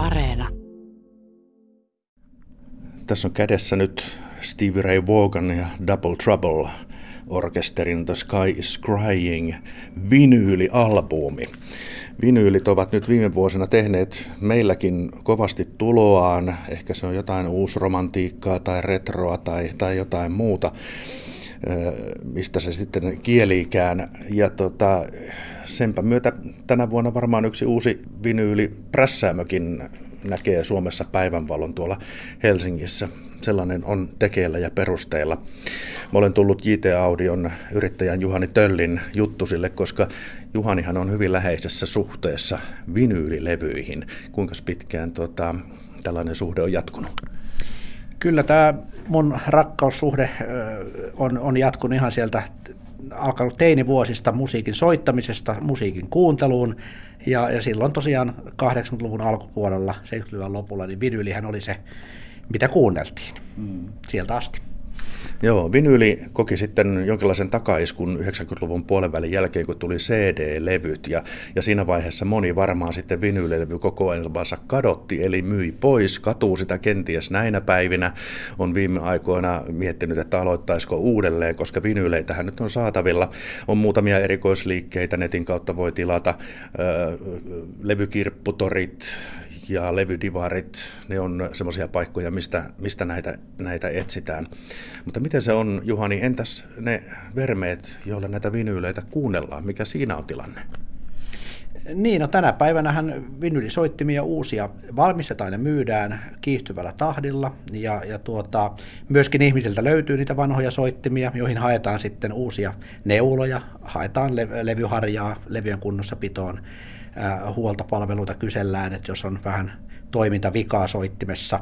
Areena. Tässä on kädessä nyt Stevie Ray Vaughan ja Double Trouble orkesterin The Sky is Crying vinyylialbumi. Vinyylit ovat nyt viime vuosina tehneet meilläkin kovasti tuloaan. Ehkä se on jotain uusromantiikkaa tai retroa tai, tai jotain muuta, mistä se sitten kieliikään. Ja tota, senpä myötä tänä vuonna varmaan yksi uusi vinyyli prässäämökin näkee Suomessa päivänvalon tuolla Helsingissä. Sellainen on tekeillä ja perusteilla. Mä olen tullut JT Audion yrittäjän Juhani Töllin juttusille, koska Juhanihan on hyvin läheisessä suhteessa vinyylilevyihin. Kuinka pitkään tota, tällainen suhde on jatkunut? Kyllä tämä mun rakkaussuhde on, on jatkunut ihan sieltä alkanut teinivuosista musiikin soittamisesta, musiikin kuunteluun, ja, ja silloin tosiaan 80-luvun alkupuolella, 70-luvun lopulla, niin vinylihän oli se, mitä kuunneltiin mm. sieltä asti. Joo, vinyyli koki sitten jonkinlaisen takaiskun 90-luvun puolen jälkeen, kun tuli CD-levyt, ja, ja siinä vaiheessa moni varmaan sitten vinyylilevy kokoelmansa kadotti, eli myi pois, katuu sitä kenties näinä päivinä, on viime aikoina miettinyt, että aloittaisiko uudelleen, koska vinyyleitähän nyt on saatavilla, on muutamia erikoisliikkeitä, netin kautta voi tilata, levykirpputorit, ja levydivarit, ne on semmoisia paikkoja, mistä, mistä näitä, näitä etsitään. Mutta miten se on, Juhani, entäs ne vermeet, joilla näitä vinyyleitä kuunnellaan, mikä siinä on tilanne? Niin, no tänä päivänähän vinylisoittimia uusia valmistetaan ja myydään kiihtyvällä tahdilla, ja, ja tuota, myöskin ihmisiltä löytyy niitä vanhoja soittimia, joihin haetaan sitten uusia neuloja, haetaan le- levyharjaa levyjen kunnossapitoon, huoltopalveluita kysellään, että jos on vähän toimintavikaa soittimessa.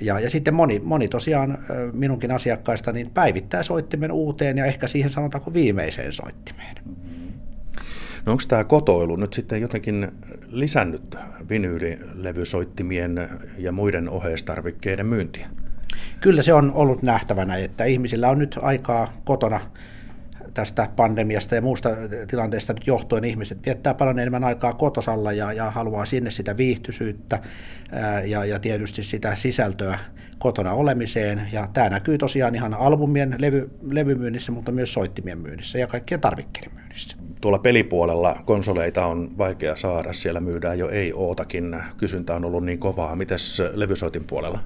Ja, ja sitten moni, moni tosiaan minunkin asiakkaista niin päivittää soittimen uuteen ja ehkä siihen sanotaanko viimeiseen soittimeen. No onko tämä kotoilu nyt sitten jotenkin lisännyt vinyylilevysoittimien ja muiden oheistarvikkeiden myyntiä? Kyllä se on ollut nähtävänä, että ihmisillä on nyt aikaa kotona tästä pandemiasta ja muusta tilanteesta nyt johtuen ihmiset viettää paljon enemmän aikaa kotosalla ja, ja haluaa sinne sitä viihtyisyyttä ää, ja, ja tietysti sitä sisältöä kotona olemiseen. Ja tämä näkyy tosiaan ihan albumien levy, levymyynnissä, mutta myös soittimien myynnissä ja kaikkien tarvikkeiden myynnissä. Tuolla pelipuolella konsoleita on vaikea saada, siellä myydään jo ei-ootakin, kysyntä on ollut niin kovaa. Mites levysoitin puolella?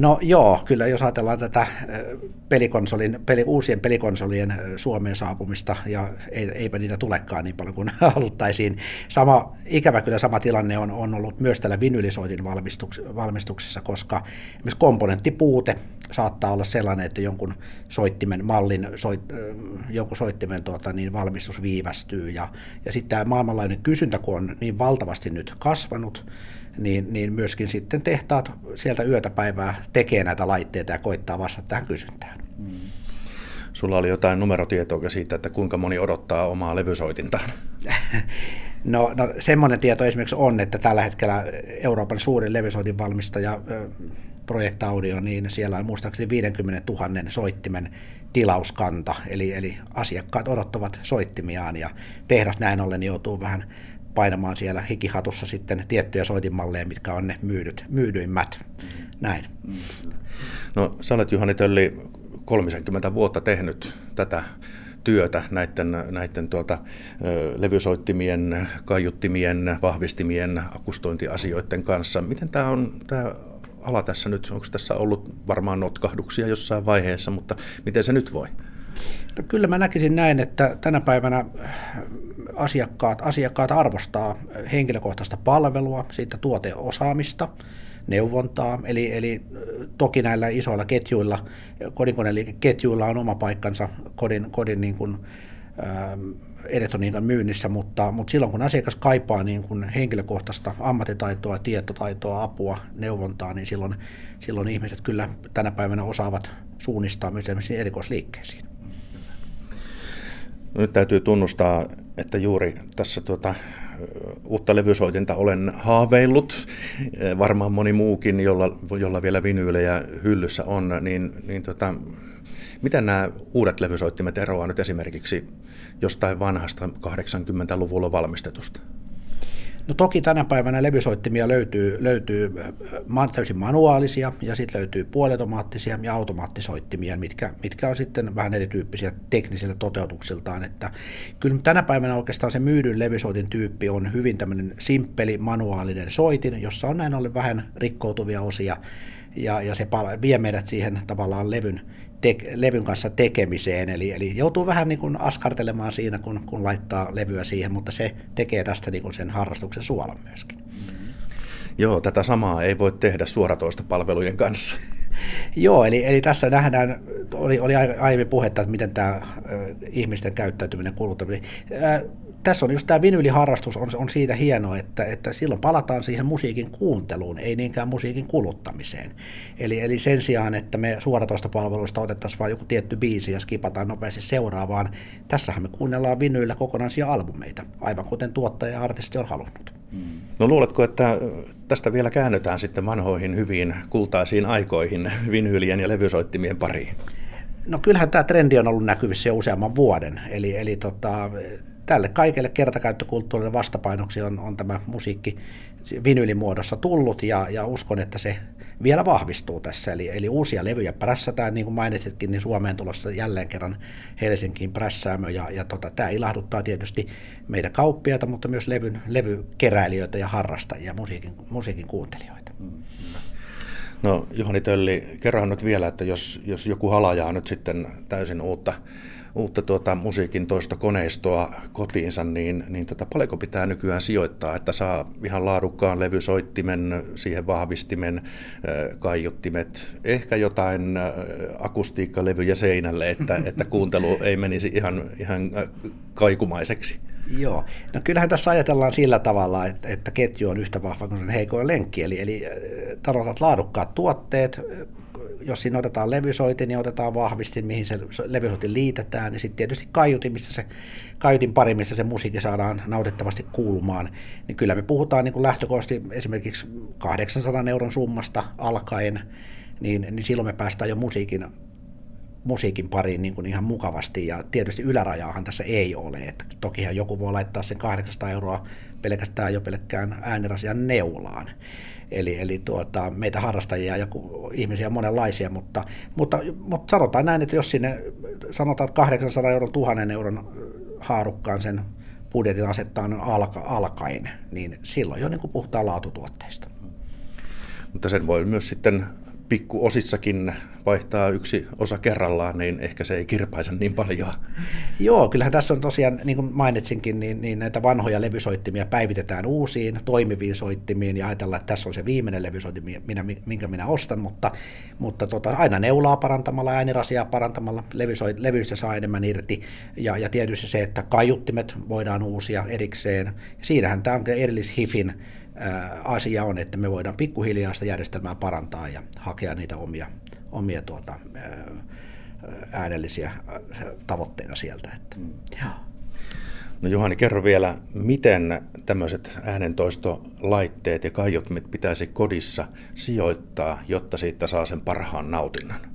No joo, kyllä jos ajatellaan tätä pelikonsolin, peli, uusien pelikonsolien Suomeen saapumista, ja eipä niitä tulekaan niin paljon kuin haluttaisiin. Sama, ikävä kyllä sama tilanne on, on ollut myös tällä vinylisoitin valmistuksessa, koska esimerkiksi komponenttipuute saattaa olla sellainen, että jonkun soittimen mallin, soit, jonkun soittimen tuota, niin valmistus viivästyy, ja, ja sitten tämä maailmanlainen kysyntä, kun on niin valtavasti nyt kasvanut, niin, niin myöskin sitten tehtaat sieltä yötä päivää tekee näitä laitteita ja koittaa vastata tähän kysyntään. Mm. Sulla oli jotain numerotietoa siitä, että kuinka moni odottaa omaa levysoitintaan? No, no semmoinen tieto esimerkiksi on, että tällä hetkellä Euroopan suurin levysoitinvalmistaja Project Audio, niin siellä on muistaakseni 50 000 soittimen tilauskanta, eli, eli asiakkaat odottavat soittimiaan ja tehdas näin ollen joutuu vähän painamaan siellä hikihatussa sitten tiettyjä soitinmalleja, mitkä on ne myydyt, myydyimmät. Näin. No sä olet Juhani Tölli 30 vuotta tehnyt tätä työtä näiden, näiden tuota, levysoittimien, kaiuttimien, vahvistimien, akustointiasioiden kanssa. Miten tämä on tämä ala tässä nyt, onko tässä ollut varmaan notkahduksia jossain vaiheessa, mutta miten se nyt voi? No kyllä mä näkisin näin, että tänä päivänä asiakkaat, asiakkaat arvostaa henkilökohtaista palvelua, siitä tuoteosaamista, neuvontaa, eli, eli toki näillä isoilla ketjuilla, kodinkoneliikeketjuilla on oma paikkansa kodin, kodin niin kuin, elektroniikan myynnissä, mutta, mutta silloin kun asiakas kaipaa niin kuin henkilökohtaista ammattitaitoa, tietotaitoa, apua, neuvontaa, niin silloin, silloin ihmiset kyllä tänä päivänä osaavat suunnistaa myös esimerkiksi erikoisliikkeisiin. Nyt täytyy tunnustaa, että juuri tässä tuota, uutta levysoitinta olen haaveillut, varmaan moni muukin, jolla, jolla vielä vinyylejä hyllyssä on, niin, niin tota, miten nämä uudet levysoittimet eroavat nyt esimerkiksi jostain vanhasta 80-luvulla valmistetusta? No toki tänä päivänä levysoittimia löytyy, löytyy täysin manuaalisia ja sitten löytyy puoliautomaattisia ja automaattisoittimia, mitkä, mitkä on sitten vähän erityyppisiä teknisillä toteutuksiltaan. Että kyllä tänä päivänä oikeastaan se myydyn levysoitin tyyppi on hyvin tämmöinen simppeli manuaalinen soitin, jossa on näin ollen vähän rikkoutuvia osia ja, ja se vie meidät siihen tavallaan levyn, te, levyn kanssa tekemiseen, eli, eli joutuu vähän niin kuin askartelemaan siinä, kun, kun laittaa levyä siihen, mutta se tekee tästä niin kuin sen harrastuksen suolan myöskin. Joo, tätä samaa ei voi tehdä suoratoista palvelujen kanssa. Joo, eli, eli tässä nähdään, oli, oli aiemmin puhetta, että miten tämä ihmisten käyttäytyminen kuluttaminen tässä on just tämä vinyyliharrastus on, on siitä hienoa, että, että silloin palataan siihen musiikin kuunteluun, ei niinkään musiikin kuluttamiseen. Eli, eli sen sijaan, että me suoratoistopalveluista otettaisiin vain joku tietty biisi ja skipataan nopeasti seuraavaan, tässähän me kuunnellaan vinyillä kokonaisia albumeita, aivan kuten tuottaja ja artisti on halunnut. No luuletko, että tästä vielä käännytään sitten vanhoihin hyviin kultaisiin aikoihin vinyylien ja levysoittimien pariin? No kyllähän tämä trendi on ollut näkyvissä jo useamman vuoden, eli, eli tota, tälle kaikelle kertakäyttökulttuurille vastapainoksi on, on tämä musiikki vinyylimuodossa tullut ja, ja uskon, että se vielä vahvistuu tässä. Eli, eli uusia levyjä prässätään, niin kuin mainitsitkin, niin Suomeen tulossa jälleen kerran Helsinkiin prässäämö ja, ja tota, tämä ilahduttaa tietysti meitä kauppiaita, mutta myös levyn, levykeräilijöitä ja harrastajia, musiikin, musiikin kuuntelijoita. Mm, no Juhani Tölli, kerro nyt vielä, että jos, jos joku halajaa nyt sitten täysin uutta uutta tuota, musiikin toista koneistoa kotiinsa, niin, niin tota, paljonko pitää nykyään sijoittaa, että saa ihan laadukkaan levysoittimen, siihen vahvistimen, kaiuttimet, ehkä jotain akustiikkalevyjä seinälle, että, että kuuntelu ei menisi ihan, ihan kaikumaiseksi. Joo, no kyllähän tässä ajatellaan sillä tavalla, että, että ketju on yhtä vahva kuin sen heikoin lenkki, eli, eli tarvitaan laadukkaat tuotteet, jos siinä otetaan levysoitin, niin otetaan vahvistin, mihin se levysoitin liitetään, ja sitten tietysti kaiutin, missä se, kaiutin pari, missä se musiikki saadaan nautettavasti kuulumaan, niin kyllä me puhutaan niin lähtökohtaisesti esimerkiksi 800 euron summasta alkaen, niin, niin silloin me päästään jo musiikin musiikin pariin niin kuin ihan mukavasti, ja tietysti ylärajaahan tässä ei ole, että tokihan joku voi laittaa sen 800 euroa pelkästään jo pelkkään äänirasian neulaan. Eli, eli tuota, meitä harrastajia ja ihmisiä monenlaisia, mutta, mutta, mutta sanotaan näin, että jos sinne sanotaan, että 800 euron, 1000 euron haarukkaan sen budjetin asettaa alka, alkaen, niin silloin jo niin puhutaan laatutuotteista. Mutta sen voi myös sitten pikkuosissakin vaihtaa yksi osa kerrallaan, niin ehkä se ei kirpaise niin paljon. Joo, kyllähän tässä on tosiaan, niin kuin mainitsinkin, niin, niin näitä vanhoja levysoittimia päivitetään uusiin, toimiviin soittimiin ja ajatellaan, että tässä on se viimeinen levysoitin, minä, minkä minä ostan, mutta, mutta tota, aina neulaa parantamalla, äänirasiaa parantamalla, levysoit, levyistä saa enemmän irti ja, ja tietysti se, että kaiuttimet voidaan uusia erikseen. Siinähän tämä on erillishifin asia on, että me voidaan pikkuhiljaa sitä järjestelmää parantaa ja hakea niitä omia, omia tuota, äänellisiä tavoitteita sieltä. Että, mm. No Juhani, kerro vielä, miten tämmöiset äänentoistolaitteet ja kaiuttimet pitäisi kodissa sijoittaa, jotta siitä saa sen parhaan nautinnan?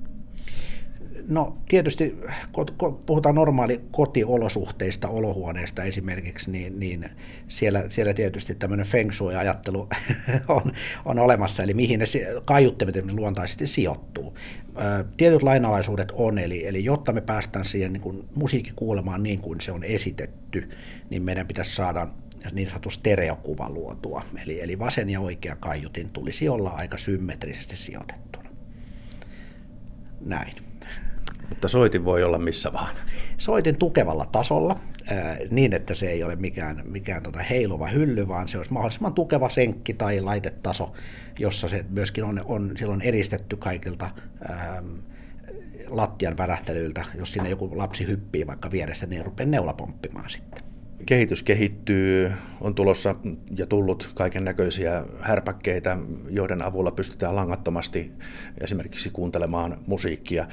No tietysti, kun puhutaan normaali kotiolosuhteista, olohuoneesta esimerkiksi, niin, niin siellä, siellä tietysti tämmöinen feng shui-ajattelu on, on olemassa, eli mihin ne kaiuttimet luontaisesti sijoittuu. Tietyt lainalaisuudet on, eli, eli jotta me päästään siihen niin kuin musiikki kuulemaan niin kuin se on esitetty, niin meidän pitäisi saada niin sanottu stereokuva luotua. Eli, eli vasen ja oikea kaiutin tulisi olla aika symmetrisesti sijoitettuna. Näin. Mutta soitin voi olla missä vaan. Soitin tukevalla tasolla, niin että se ei ole mikään, mikään tota heiluva hylly, vaan se olisi mahdollisimman tukeva senkki tai laitetaso, jossa se myöskin on, on silloin eristetty kaikilta ää, lattian värähtelyiltä. Jos sinne joku lapsi hyppii vaikka vieressä, niin rupeaa neula pomppimaan sitten kehitys kehittyy, on tulossa ja tullut kaiken näköisiä härpäkkeitä, joiden avulla pystytään langattomasti esimerkiksi kuuntelemaan musiikkia.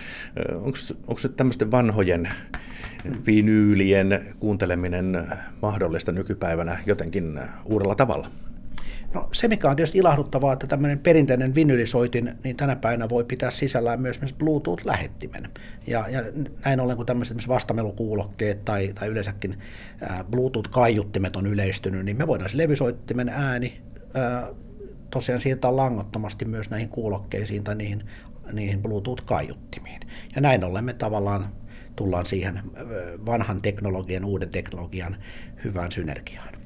Onko nyt tämmöisten vanhojen vinyylien kuunteleminen mahdollista nykypäivänä jotenkin uudella tavalla? No se, mikä on tietysti ilahduttavaa, että tämmöinen perinteinen vinylisoitin, niin tänä päivänä voi pitää sisällään myös Bluetooth-lähettimen. Ja, ja näin ollen, kun tämmöiset vastamelukuulokkeet tai, tai yleensäkin Bluetooth-kaiuttimet on yleistynyt, niin me voidaan se levysoittimen ääni ää, tosiaan siirtää langattomasti myös näihin kuulokkeisiin tai niihin, niihin Bluetooth-kaiuttimiin. Ja näin ollen me tavallaan tullaan siihen vanhan teknologian, uuden teknologian hyvään synergiaan.